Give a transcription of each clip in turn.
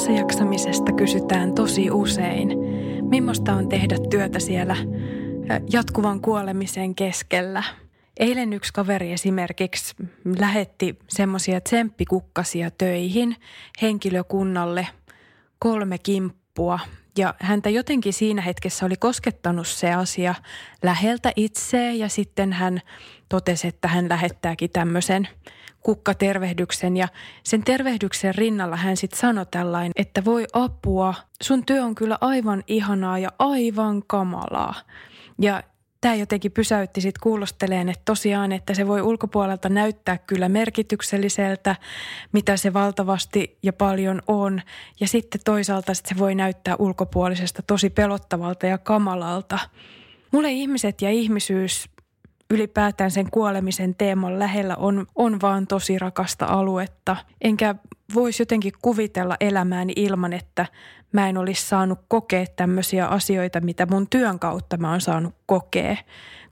Työssä jaksamisesta kysytään tosi usein. Mimmosta on tehdä työtä siellä jatkuvan kuolemisen keskellä? Eilen yksi kaveri esimerkiksi lähetti semmoisia tsemppikukkasia töihin henkilökunnalle kolme kimppua. Ja häntä jotenkin siinä hetkessä oli koskettanut se asia läheltä itseä ja sitten hän totesi, että hän lähettääkin tämmöisen – kukkatervehdyksen ja sen tervehdyksen rinnalla hän sitten sanoi tällainen, että voi apua, sun työ on kyllä aivan ihanaa ja aivan kamalaa. Ja tämä jotenkin pysäytti sitten kuulosteleen, että tosiaan, että se voi ulkopuolelta näyttää kyllä merkitykselliseltä, mitä se valtavasti ja paljon on. Ja sitten toisaalta sit se voi näyttää ulkopuolisesta tosi pelottavalta ja kamalalta. Mulle ihmiset ja ihmisyys ylipäätään sen kuolemisen teeman lähellä on, on vaan tosi rakasta aluetta. Enkä voisi jotenkin kuvitella elämääni ilman, että mä en olisi saanut kokea tämmöisiä asioita, mitä mun työn kautta mä oon saanut kokea.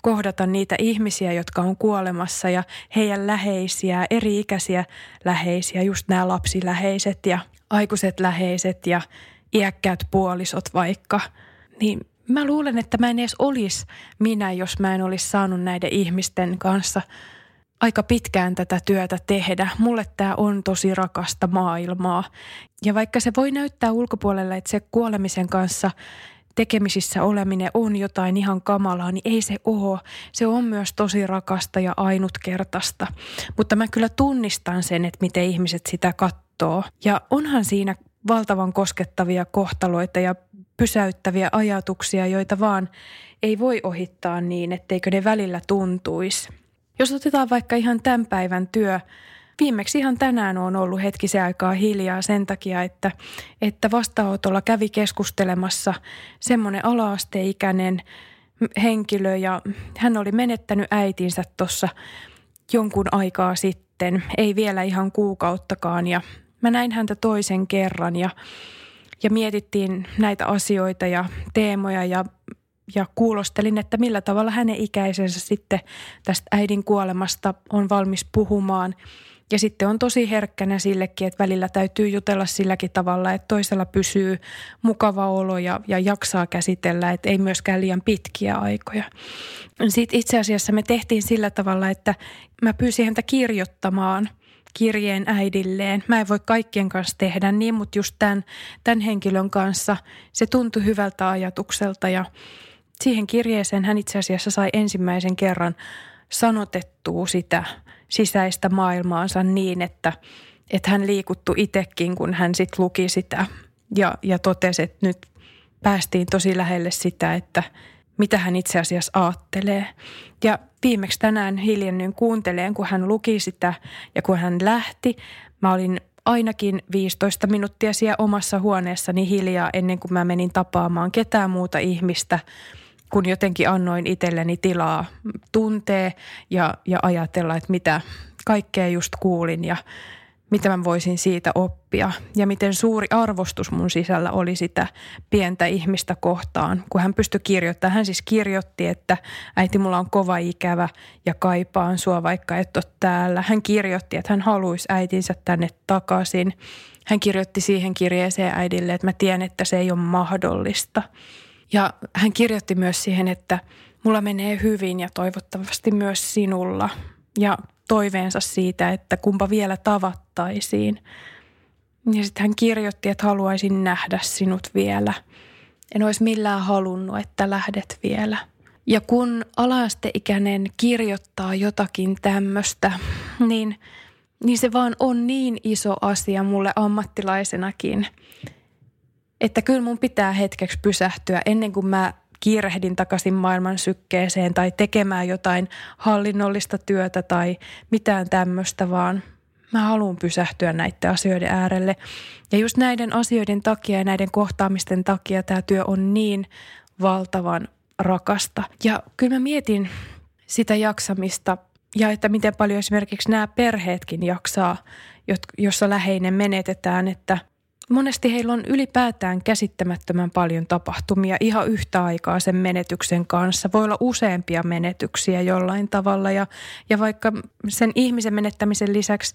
Kohdata niitä ihmisiä, jotka on kuolemassa ja heidän läheisiä, eri-ikäisiä läheisiä, just nämä lapsiläheiset ja aikuiset läheiset ja iäkkäät puolisot vaikka. Niin mä luulen, että mä en edes olisi minä, jos mä en olisi saanut näiden ihmisten kanssa aika pitkään tätä työtä tehdä. Mulle tämä on tosi rakasta maailmaa. Ja vaikka se voi näyttää ulkopuolella, että se kuolemisen kanssa tekemisissä oleminen on jotain ihan kamalaa, niin ei se ole. Se on myös tosi rakasta ja ainutkertaista. Mutta mä kyllä tunnistan sen, että miten ihmiset sitä katsoo. Ja onhan siinä valtavan koskettavia kohtaloita ja pysäyttäviä ajatuksia, joita vaan ei voi ohittaa niin, etteikö ne välillä tuntuisi. Jos otetaan vaikka ihan tämän päivän työ, viimeksi ihan tänään on ollut hetkisen aikaa hiljaa sen takia, että, että vastaanotolla kävi keskustelemassa semmoinen alaasteikäinen henkilö ja hän oli menettänyt äitinsä tuossa jonkun aikaa sitten, ei vielä ihan kuukauttakaan ja mä näin häntä toisen kerran ja ja mietittiin näitä asioita ja teemoja ja, ja kuulostelin, että millä tavalla hänen ikäisensä sitten tästä äidin kuolemasta on valmis puhumaan. Ja sitten on tosi herkkänä sillekin, että välillä täytyy jutella silläkin tavalla, että toisella pysyy mukava olo ja, ja jaksaa käsitellä, että ei myöskään liian pitkiä aikoja. Sitten itse asiassa me tehtiin sillä tavalla, että mä pyysin häntä kirjoittamaan – kirjeen äidilleen. Mä en voi kaikkien kanssa tehdä niin, mutta just tämän, tämän henkilön kanssa se tuntui hyvältä ajatukselta ja siihen kirjeeseen hän itse asiassa sai ensimmäisen kerran sanotettua sitä sisäistä maailmaansa niin, että, että hän liikuttu itsekin, kun hän sitten luki sitä ja, ja totesi, että nyt päästiin tosi lähelle sitä, että mitä hän itse asiassa ajattelee. Ja viimeksi tänään hiljennyin kuunteleen, kun hän luki sitä ja kun hän lähti. Mä olin ainakin 15 minuuttia siellä omassa huoneessani hiljaa ennen kuin mä menin tapaamaan ketään muuta ihmistä, kun jotenkin annoin itselleni tilaa tuntee ja, ja ajatella, että mitä kaikkea just kuulin ja mitä mä voisin siitä oppia ja miten suuri arvostus mun sisällä oli sitä pientä ihmistä kohtaan, kun hän pystyi kirjoittamaan. Hän siis kirjoitti, että äiti mulla on kova ikävä ja kaipaan sua vaikka et ole täällä. Hän kirjoitti, että hän haluaisi äitinsä tänne takaisin. Hän kirjoitti siihen kirjeeseen äidille, että mä tiedän, että se ei ole mahdollista. Ja hän kirjoitti myös siihen, että mulla menee hyvin ja toivottavasti myös sinulla. Ja toiveensa siitä, että kumpa vielä tavattaisiin. Ja sitten hän kirjoitti, että haluaisin nähdä sinut vielä. En olisi millään halunnut, että lähdet vielä. Ja kun alaasteikäinen kirjoittaa jotakin tämmöistä, niin niin se vaan on niin iso asia mulle ammattilaisenakin, että kyllä mun pitää hetkeksi pysähtyä ennen kuin mä kiirehdin takaisin maailman sykkeeseen tai tekemään jotain hallinnollista työtä tai mitään tämmöistä, vaan mä haluan pysähtyä näiden asioiden äärelle. Ja just näiden asioiden takia ja näiden kohtaamisten takia tämä työ on niin valtavan rakasta. Ja kyllä mä mietin sitä jaksamista ja että miten paljon esimerkiksi nämä perheetkin jaksaa, jossa läheinen menetetään, että monesti heillä on ylipäätään käsittämättömän paljon tapahtumia ihan yhtä aikaa sen menetyksen kanssa. Voi olla useampia menetyksiä jollain tavalla ja, ja vaikka sen ihmisen menettämisen lisäksi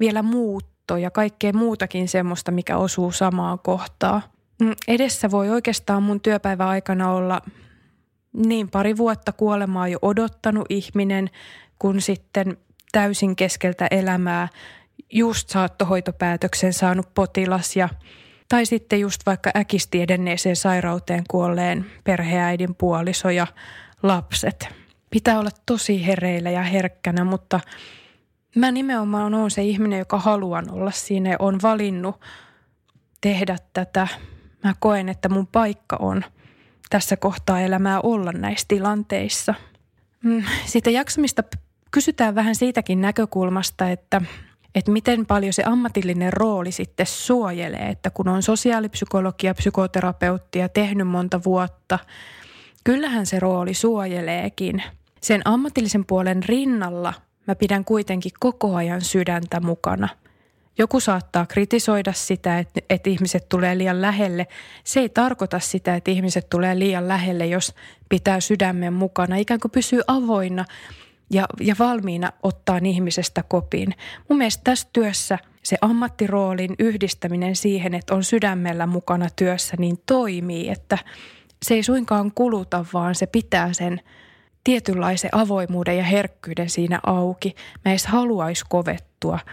vielä muutto ja kaikkea muutakin semmoista, mikä osuu samaan kohtaan. Mm, edessä voi oikeastaan mun työpäivän aikana olla niin pari vuotta kuolemaa jo odottanut ihminen, kun sitten täysin keskeltä elämää just saattohoitopäätöksen saanut potilas ja tai sitten just vaikka äkisti edenneeseen sairauteen kuolleen perheäidin puoliso ja lapset. Pitää olla tosi hereillä ja herkkänä, mutta mä nimenomaan olen se ihminen, joka haluan olla siinä ja on valinnut tehdä tätä. Mä koen, että mun paikka on tässä kohtaa elämää olla näissä tilanteissa. Mm, siitä jaksamista kysytään vähän siitäkin näkökulmasta, että, että miten paljon se ammatillinen rooli sitten suojelee, että kun on sosiaalipsykologia, psykoterapeutti ja tehnyt monta vuotta, kyllähän se rooli suojeleekin. Sen ammatillisen puolen rinnalla mä pidän kuitenkin koko ajan sydäntä mukana – joku saattaa kritisoida sitä, että, että ihmiset tulee liian lähelle. Se ei tarkoita sitä, että ihmiset tulee liian lähelle, jos pitää sydämen mukana. Ikään kuin pysyy avoinna ja, ja valmiina ottaa ihmisestä kopin. Mun mielestä tässä työssä se ammattiroolin yhdistäminen siihen, että on sydämellä mukana työssä, niin toimii, että se ei suinkaan kuluta, vaan se pitää sen tietynlaisen avoimuuden ja herkkyyden siinä auki. Mä edes haluaisi kovettua –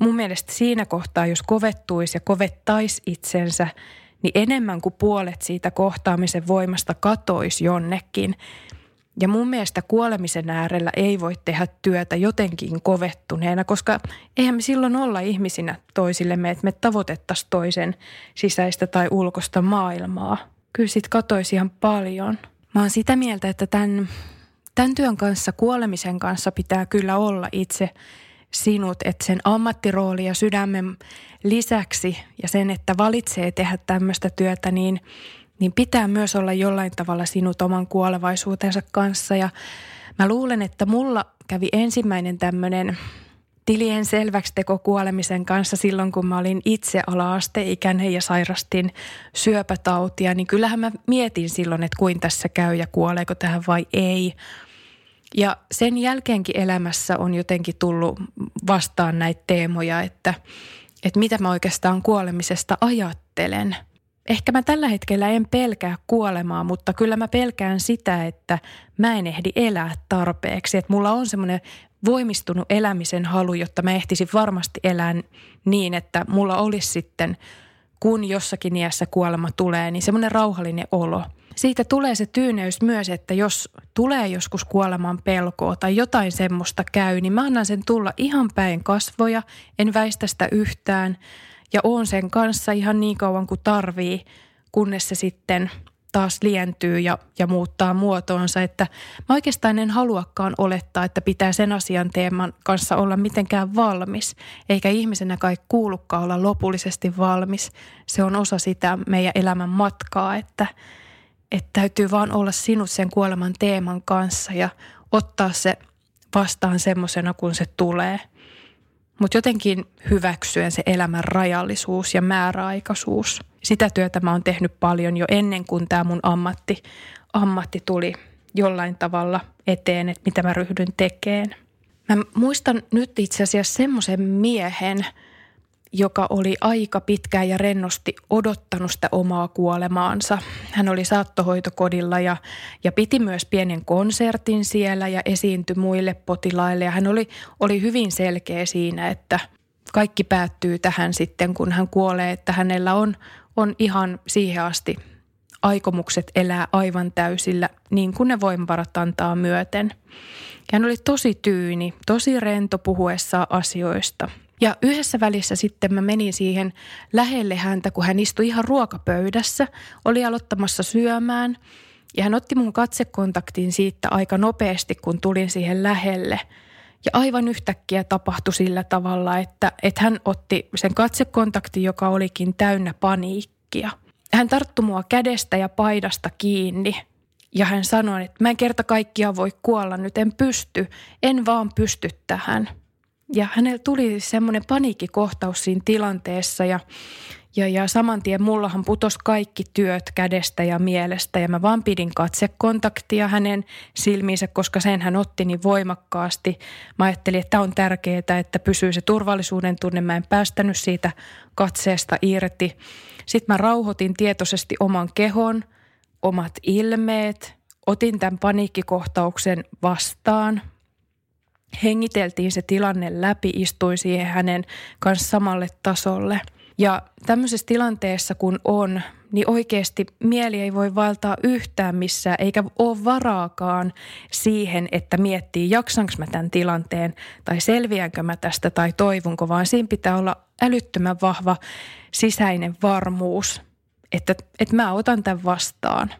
mun mielestä siinä kohtaa, jos kovettuisi ja kovettaisi itsensä, niin enemmän kuin puolet siitä kohtaamisen voimasta katoisi jonnekin. Ja mun mielestä kuolemisen äärellä ei voi tehdä työtä jotenkin kovettuneena, koska eihän me silloin olla ihmisinä toisillemme, että me tavoitettaisiin toisen sisäistä tai ulkosta maailmaa. Kyllä sit katoisi ihan paljon. Mä oon sitä mieltä, että tämän, tämän työn kanssa, kuolemisen kanssa pitää kyllä olla itse sinut, että sen ammattirooli ja sydämen lisäksi ja sen, että valitsee tehdä tämmöistä työtä, niin, niin pitää myös olla jollain tavalla sinut oman kuolevaisuutensa kanssa. Ja mä luulen, että mulla kävi ensimmäinen tämmöinen tilien selväksi teko kuolemisen kanssa silloin, kun mä olin itse ala-asteikäinen ja sairastin syöpätautia, niin kyllähän mä mietin silloin, että kuin tässä käy ja kuoleeko tähän vai ei – ja sen jälkeenkin elämässä on jotenkin tullut vastaan näitä teemoja, että, että mitä mä oikeastaan kuolemisesta ajattelen. Ehkä mä tällä hetkellä en pelkää kuolemaa, mutta kyllä mä pelkään sitä, että mä en ehdi elää tarpeeksi. Että mulla on semmoinen voimistunut elämisen halu, jotta mä ehtisin varmasti elää niin, että mulla olisi sitten, kun jossakin iässä kuolema tulee, niin semmoinen rauhallinen olo – siitä tulee se tyyneys myös, että jos tulee joskus kuoleman pelkoa tai jotain semmoista käy, niin mä annan sen tulla ihan päin kasvoja, en väistä sitä yhtään ja oon sen kanssa ihan niin kauan kuin tarvii, kunnes se sitten taas lientyy ja, ja muuttaa muotoonsa. Että mä oikeastaan en haluakaan olettaa, että pitää sen asian teeman kanssa olla mitenkään valmis. Eikä ihmisenä kai kuulukaan olla lopullisesti valmis. Se on osa sitä meidän elämän matkaa, että – että täytyy vaan olla sinut sen kuoleman teeman kanssa ja ottaa se vastaan semmoisena, kun se tulee. Mutta jotenkin hyväksyen se elämän rajallisuus ja määräaikaisuus. Sitä työtä mä oon tehnyt paljon jo ennen kuin tämä mun ammatti, ammatti tuli jollain tavalla eteen, että mitä mä ryhdyn tekemään. Mä muistan nyt itse asiassa semmoisen miehen – joka oli aika pitkään ja rennosti odottanut sitä omaa kuolemaansa. Hän oli saattohoitokodilla ja, ja piti myös pienen konsertin siellä ja esiintyi muille potilaille. Ja hän oli, oli hyvin selkeä siinä, että kaikki päättyy tähän sitten, kun hän kuolee, että hänellä on, on ihan siihen asti aikomukset elää aivan täysillä niin kuin ne voimavarat antaa myöten. Hän oli tosi tyyni, tosi rento puhuessa asioista. Ja yhdessä välissä sitten mä menin siihen lähelle häntä, kun hän istui ihan ruokapöydässä, oli aloittamassa syömään. Ja hän otti mun katsekontaktin siitä aika nopeasti, kun tulin siihen lähelle – ja aivan yhtäkkiä tapahtui sillä tavalla, että, että hän otti sen katsekontaktin, joka olikin täynnä paniikkia. Hän tarttui mua kädestä ja paidasta kiinni ja hän sanoi, että mä en kerta kaikkiaan voi kuolla nyt, en pysty, en vaan pysty tähän. Ja hänellä tuli semmoinen paniikkikohtaus siinä tilanteessa ja ja, ja saman tien mullahan putos kaikki työt kädestä ja mielestä ja mä vaan pidin katsekontaktia hänen silmiinsä, koska sen hän otti niin voimakkaasti. Mä ajattelin, että on tärkeää, että pysyy se turvallisuuden tunne. Mä en päästänyt siitä katseesta irti. Sitten mä rauhoitin tietoisesti oman kehon, omat ilmeet, otin tämän paniikkikohtauksen vastaan. Hengiteltiin se tilanne läpi, istuin siihen hänen kanssa samalle tasolle – ja tämmöisessä tilanteessa kun on, niin oikeasti mieli ei voi valtaa yhtään missään, eikä ole varaakaan siihen, että miettii, jaksanko mä tämän tilanteen, tai selviänkö mä tästä, tai toivunko, vaan siinä pitää olla älyttömän vahva sisäinen varmuus, että, että mä otan tämän vastaan.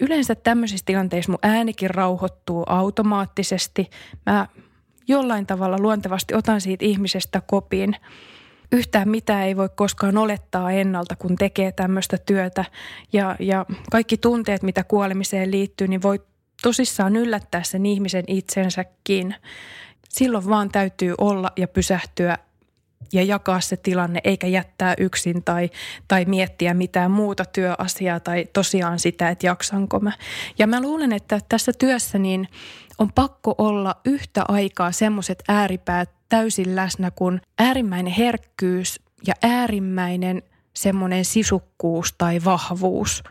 Yleensä tämmöisissä tilanteissa mun äänikin rauhoittuu automaattisesti. Mä jollain tavalla luontevasti otan siitä ihmisestä kopin – yhtään mitään ei voi koskaan olettaa ennalta, kun tekee tämmöistä työtä. Ja, ja kaikki tunteet, mitä kuolemiseen liittyy, niin voi tosissaan yllättää sen ihmisen itsensäkin. Silloin vaan täytyy olla ja pysähtyä ja jakaa se tilanne, eikä jättää yksin tai, tai miettiä mitään muuta työasiaa tai tosiaan sitä, että jaksanko mä. Ja mä luulen, että tässä työssä niin on pakko olla yhtä aikaa semmoiset ääripäät täysin läsnä kuin äärimmäinen herkkyys ja äärimmäinen semmoinen sisukkuus tai vahvuus.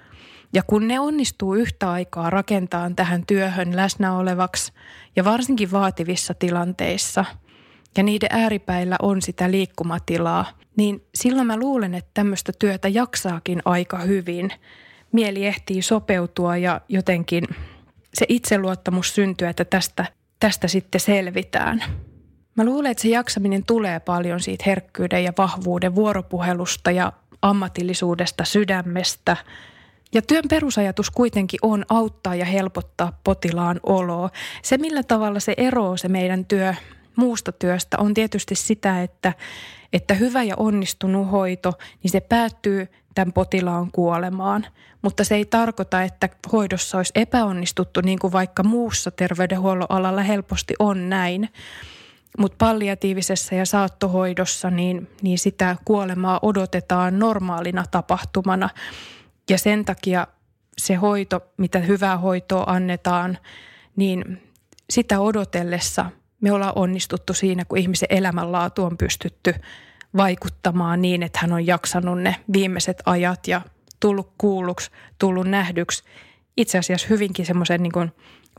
Ja kun ne onnistuu yhtä aikaa rakentaa tähän työhön läsnä olevaksi ja varsinkin vaativissa tilanteissa ja niiden ääripäillä on sitä liikkumatilaa, niin silloin mä luulen, että tämmöistä työtä jaksaakin aika hyvin. Mieli ehtii sopeutua ja jotenkin se itseluottamus syntyy, että tästä, tästä sitten selvitään. Mä luulen, että se jaksaminen tulee paljon siitä herkkyyden ja vahvuuden vuoropuhelusta ja ammatillisuudesta, sydämestä. Ja työn perusajatus kuitenkin on auttaa ja helpottaa potilaan oloa. Se, millä tavalla se eroaa se meidän työ muusta työstä, on tietysti sitä, että, että hyvä ja onnistunut hoito, niin se päättyy tämän potilaan kuolemaan. Mutta se ei tarkoita, että hoidossa olisi epäonnistuttu, niin kuin vaikka muussa terveydenhuollon alalla helposti on näin. Mutta palliatiivisessa ja saattohoidossa niin, niin sitä kuolemaa odotetaan normaalina tapahtumana. Ja sen takia se hoito, mitä hyvää hoitoa annetaan, niin sitä odotellessa me ollaan onnistuttu siinä, kun ihmisen elämänlaatu on pystytty vaikuttamaan niin, että hän on jaksanut ne viimeiset ajat ja tullut kuulluksi, tullut nähdyksi. Itse asiassa hyvinkin semmoisen niin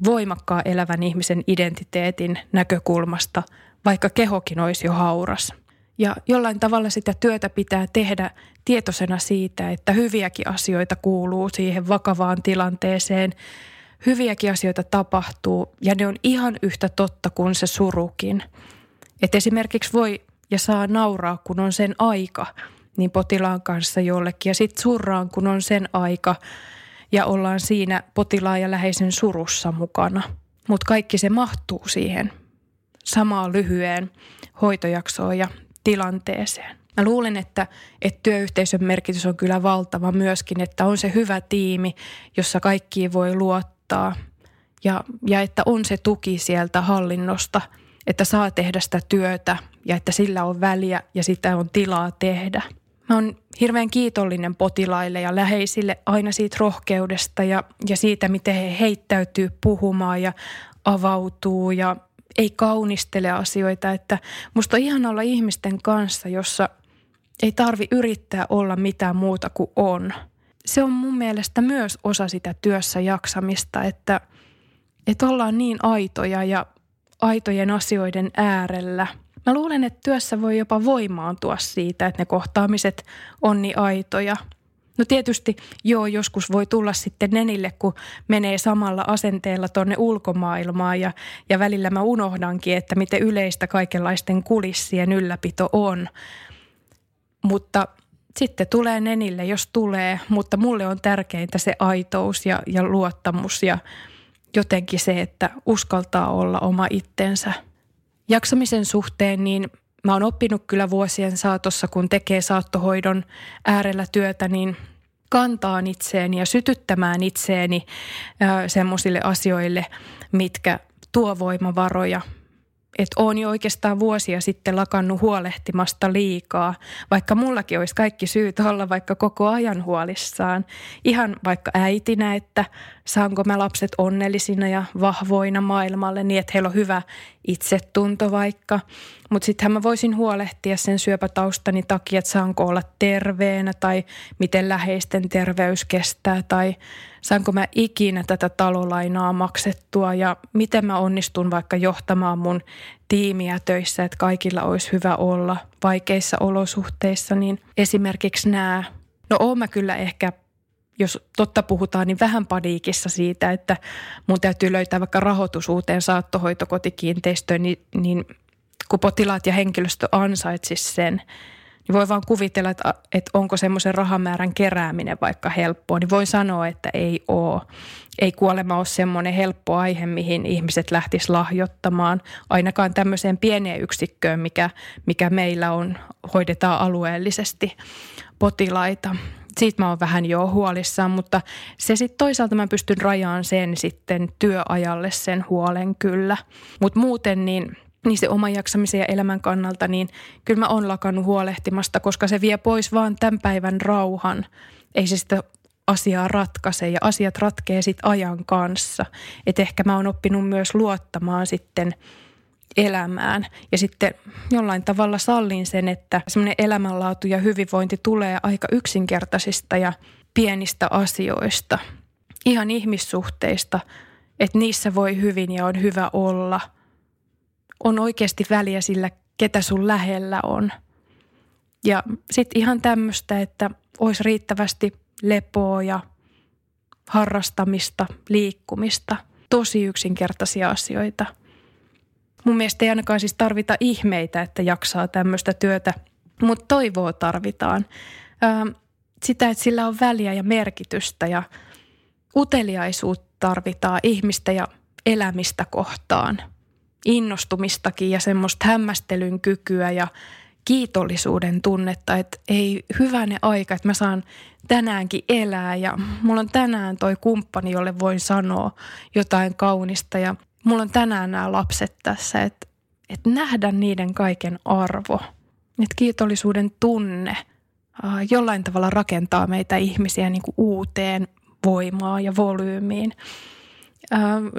voimakkaan elävän ihmisen identiteetin näkökulmasta – vaikka kehokin olisi jo hauras. Ja jollain tavalla sitä työtä pitää tehdä tietoisena siitä, että hyviäkin asioita kuuluu siihen vakavaan tilanteeseen. Hyviäkin asioita tapahtuu ja ne on ihan yhtä totta kuin se surukin. Et esimerkiksi voi ja saa nauraa, kun on sen aika, niin potilaan kanssa jollekin. Ja sitten surraan, kun on sen aika ja ollaan siinä potilaan ja läheisen surussa mukana. Mutta kaikki se mahtuu siihen samaan lyhyeen hoitojaksoon ja tilanteeseen. Mä luulen, että, että työyhteisön merkitys on kyllä valtava myöskin, että on se hyvä tiimi, jossa kaikki voi luottaa ja, ja että on se tuki sieltä hallinnosta, että saa tehdä sitä työtä ja että sillä on väliä ja sitä on tilaa tehdä. Mä oon hirveän kiitollinen potilaille ja läheisille aina siitä rohkeudesta ja, ja siitä, miten he heittäytyy puhumaan ja avautuu ja ei kaunistele asioita. Että musta on ihan olla ihmisten kanssa, jossa ei tarvi yrittää olla mitään muuta kuin on. Se on mun mielestä myös osa sitä työssä jaksamista, että, että ollaan niin aitoja ja aitojen asioiden äärellä. Mä luulen, että työssä voi jopa voimaantua siitä, että ne kohtaamiset on niin aitoja. No tietysti joo, joskus voi tulla sitten nenille, kun menee samalla asenteella tonne ulkomaailmaan ja, ja välillä mä unohdankin, että miten yleistä kaikenlaisten kulissien ylläpito on. Mutta sitten tulee nenille, jos tulee, mutta mulle on tärkeintä se aitous ja, ja luottamus ja jotenkin se, että uskaltaa olla oma itsensä. Jaksamisen suhteen niin mä oon oppinut kyllä vuosien saatossa, kun tekee saattohoidon äärellä työtä, niin kantaan itseeni ja sytyttämään itseeni semmoisille asioille, mitkä tuo voimavaroja – että on jo oikeastaan vuosia sitten lakannut huolehtimasta liikaa, vaikka mullakin olisi kaikki syyt olla vaikka koko ajan huolissaan. Ihan vaikka äitinä, että saanko mä lapset onnellisina ja vahvoina maailmalle niin, että heillä on hyvä itsetunto vaikka. Mutta sittenhän mä voisin huolehtia sen syöpätaustani takia, että saanko olla terveenä tai miten läheisten terveys kestää tai saanko mä ikinä tätä talolainaa maksettua ja miten mä onnistun vaikka johtamaan mun tiimiä töissä, että kaikilla olisi hyvä olla vaikeissa olosuhteissa, niin esimerkiksi nämä, no oon mä kyllä ehkä jos totta puhutaan, niin vähän paniikissa siitä, että mun täytyy löytää vaikka rahoitus uuteen saattohoitokotikiinteistöön, niin, niin kun potilaat ja henkilöstö ansaitsis sen, niin voi vaan kuvitella, että, että onko semmoisen rahamäärän kerääminen vaikka helppoa. Niin voi sanoa, että ei ole. Ei kuolema ole semmoinen helppo aihe, mihin ihmiset lähtis lahjoittamaan. Ainakaan tämmöiseen pieneen yksikköön, mikä, mikä meillä on, hoidetaan alueellisesti potilaita siitä mä oon vähän jo huolissaan, mutta se sitten toisaalta mä pystyn rajaan sen sitten työajalle sen huolen kyllä. Mutta muuten niin niin se oman jaksamisen ja elämän kannalta, niin kyllä mä oon lakannut huolehtimasta, koska se vie pois vaan tämän päivän rauhan. Ei se sitä asiaa ratkaise ja asiat ratkee sitten ajan kanssa. Että ehkä mä oon oppinut myös luottamaan sitten elämään ja sitten jollain tavalla sallin sen, että semmoinen elämänlaatu ja hyvinvointi tulee aika yksinkertaisista ja pienistä asioista, ihan ihmissuhteista, että niissä voi hyvin ja on hyvä olla – on oikeasti väliä sillä, ketä sun lähellä on. Ja sitten ihan tämmöistä, että olisi riittävästi lepoa ja harrastamista, liikkumista. Tosi yksinkertaisia asioita. Mun mielestä ei ainakaan siis tarvita ihmeitä, että jaksaa tämmöistä työtä, mutta toivoa tarvitaan. sitä, että sillä on väliä ja merkitystä ja uteliaisuutta tarvitaan ihmistä ja elämistä kohtaan – innostumistakin ja semmoista hämmästelyn kykyä ja kiitollisuuden tunnetta, että ei hyvänä aika, että mä saan tänäänkin elää ja mulla on tänään toi kumppani, jolle voin sanoa jotain kaunista ja mulla on tänään nämä lapset tässä, että, että nähdä niiden kaiken arvo. Että kiitollisuuden tunne jollain tavalla rakentaa meitä ihmisiä niin kuin uuteen voimaan ja volyymiin.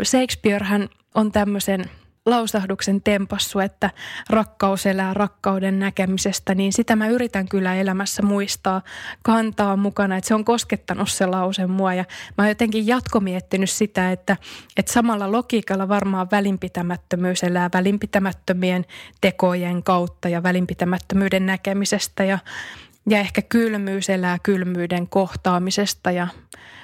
Shakespearehän on tämmöisen lausahduksen tempassu, että rakkaus elää rakkauden näkemisestä, niin sitä mä yritän kyllä elämässä muistaa, kantaa mukana, että se on koskettanut se lause mua ja mä oon jotenkin jatkomiettinyt sitä, että, että samalla logiikalla varmaan välinpitämättömyys elää välinpitämättömien tekojen kautta ja välinpitämättömyyden näkemisestä ja, ja ehkä kylmyys elää kylmyyden kohtaamisesta ja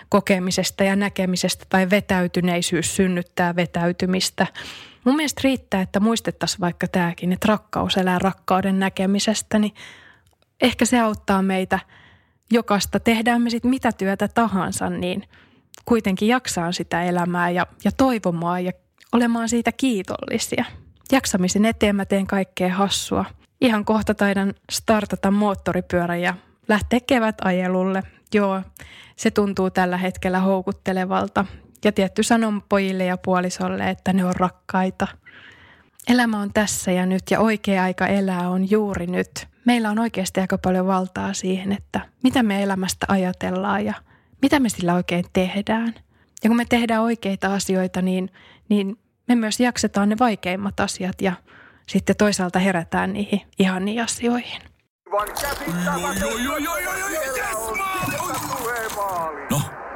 kokemisesta ja näkemisestä tai vetäytyneisyys synnyttää vetäytymistä – Mun mielestä riittää, että muistettaisiin vaikka tämäkin, että rakkaus elää rakkauden näkemisestä, niin ehkä se auttaa meitä jokaista. Tehdään me sitten mitä työtä tahansa, niin kuitenkin jaksaa sitä elämää ja, ja toivomaan ja olemaan siitä kiitollisia. Jaksamisen eteen mä teen kaikkea hassua. Ihan kohta taidan startata moottoripyörän ja lähteä kevätajelulle. Joo, se tuntuu tällä hetkellä houkuttelevalta. Ja tietty sanon pojille ja puolisolle, että ne on rakkaita. Elämä on tässä ja nyt ja oikea aika elää on juuri nyt. Meillä on oikeasti aika paljon valtaa siihen, että mitä me elämästä ajatellaan ja mitä me sillä oikein tehdään. Ja kun me tehdään oikeita asioita, niin, niin me myös jaksetaan ne vaikeimmat asiat ja sitten toisaalta herätään niihin ihaniin asioihin. No,